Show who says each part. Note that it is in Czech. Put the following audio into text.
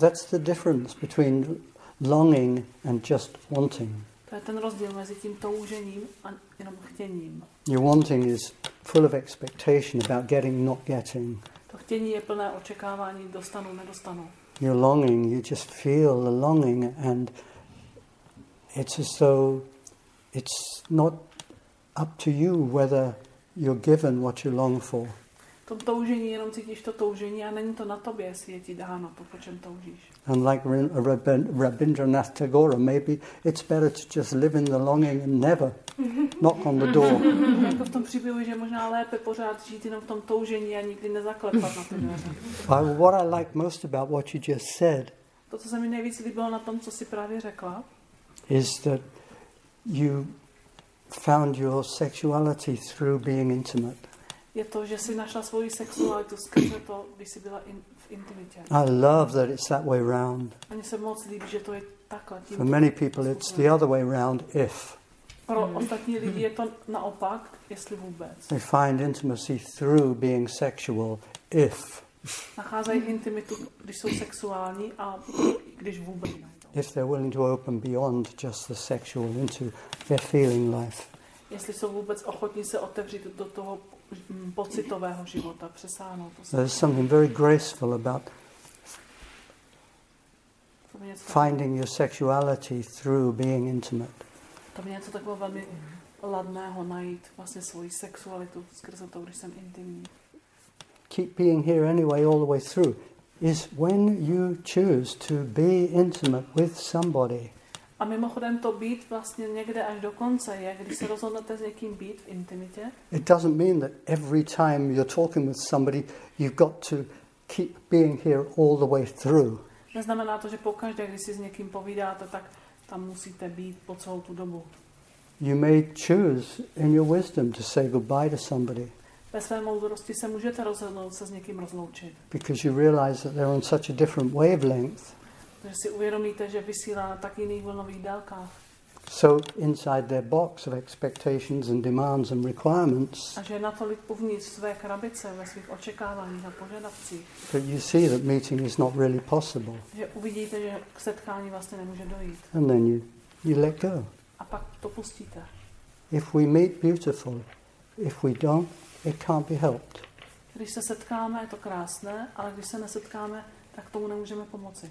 Speaker 1: that's the difference between longing and just wanting.
Speaker 2: To je ten rozdíl mezi tím toužením a jenom chtěním.
Speaker 1: Your wanting is full of expectation about getting, not getting.
Speaker 2: To chtění je plné očekávání, dostanu, nedostanu.
Speaker 1: Your longing, you just feel the longing, and it's as though it's not up to you whether you're given what you long for.
Speaker 2: V tom toužení jenom cítíš to toužení a není to na tobě, jestli je ti dáno to, po čem toužíš.
Speaker 1: And like Rabindranath Tagore, maybe it's better to just live in the longing and never knock on the door.
Speaker 2: jako v tom příběhu, že možná lépe pořád žít jenom v tom toužení a nikdy nezaklepat na ty dveře.
Speaker 1: But what I like most about what you just said
Speaker 2: To, co se mi nejvíc líbilo na tom, co si právě řekla,
Speaker 1: is that you found your sexuality through being intimate.
Speaker 2: Je to, že si našla svoji sexualitu skrze to, když byla in, v intimitě.
Speaker 1: I love that it's that way round.
Speaker 2: Mně se moc líbí, že to je takhle.
Speaker 1: For many people, it's the other way round if.
Speaker 2: Pro ostatní lidi je to naopak, jestli vůbec.
Speaker 1: They find intimacy through being sexual if.
Speaker 2: Nacházejí intimitu, když jsou sexuální a když vůbec.
Speaker 1: If they're willing to open beyond just the sexual into their feeling life.
Speaker 2: Jestli jsou vůbec ochotní se otevřít do toho mm, pocitového života, přesáhnout to.
Speaker 1: There's something very graceful about finding your sexuality through being intimate.
Speaker 2: to mě něco takového velmi ladného najít vlastně svoji sexualitu skrze to, když jsem intimní.
Speaker 1: Keep being here anyway, all the way through, is when you choose to be intimate with somebody.
Speaker 2: A mimochodem to být vlastně někde až do konce je, když se rozhodnete s někým být v intimitě,
Speaker 1: It doesn't mean that every time you're talking with somebody, you've got to keep being here all the way through.
Speaker 2: neznamená to, že pokaždé, když si s někým povídáte, tak tam musíte být po celou tu dobu.
Speaker 1: You may choose in your wisdom to say goodbye to somebody
Speaker 2: Ve své moudrosti se můžete rozhodnout se s někým rozloučit.
Speaker 1: because you realize that they're on such a different wavelength.
Speaker 2: Že si uvědomíte, že vysílá na tak jiných vlnových délkách.
Speaker 1: So, inside their box of expectations and demands and requirements,
Speaker 2: A že je natolik uvnitř své krabice ve svých očekáváních a požadavcích,
Speaker 1: that you see that meeting is not really possible.
Speaker 2: že uvidíte, že k setkání vlastně nemůže dojít.
Speaker 1: And then you, you let go.
Speaker 2: A pak to pustíte.
Speaker 1: If we meet, beautiful. If we don't, it can't be helped.
Speaker 2: Když se setkáme, je to krásné, ale když se nesetkáme, tak tomu nemůžeme pomoci.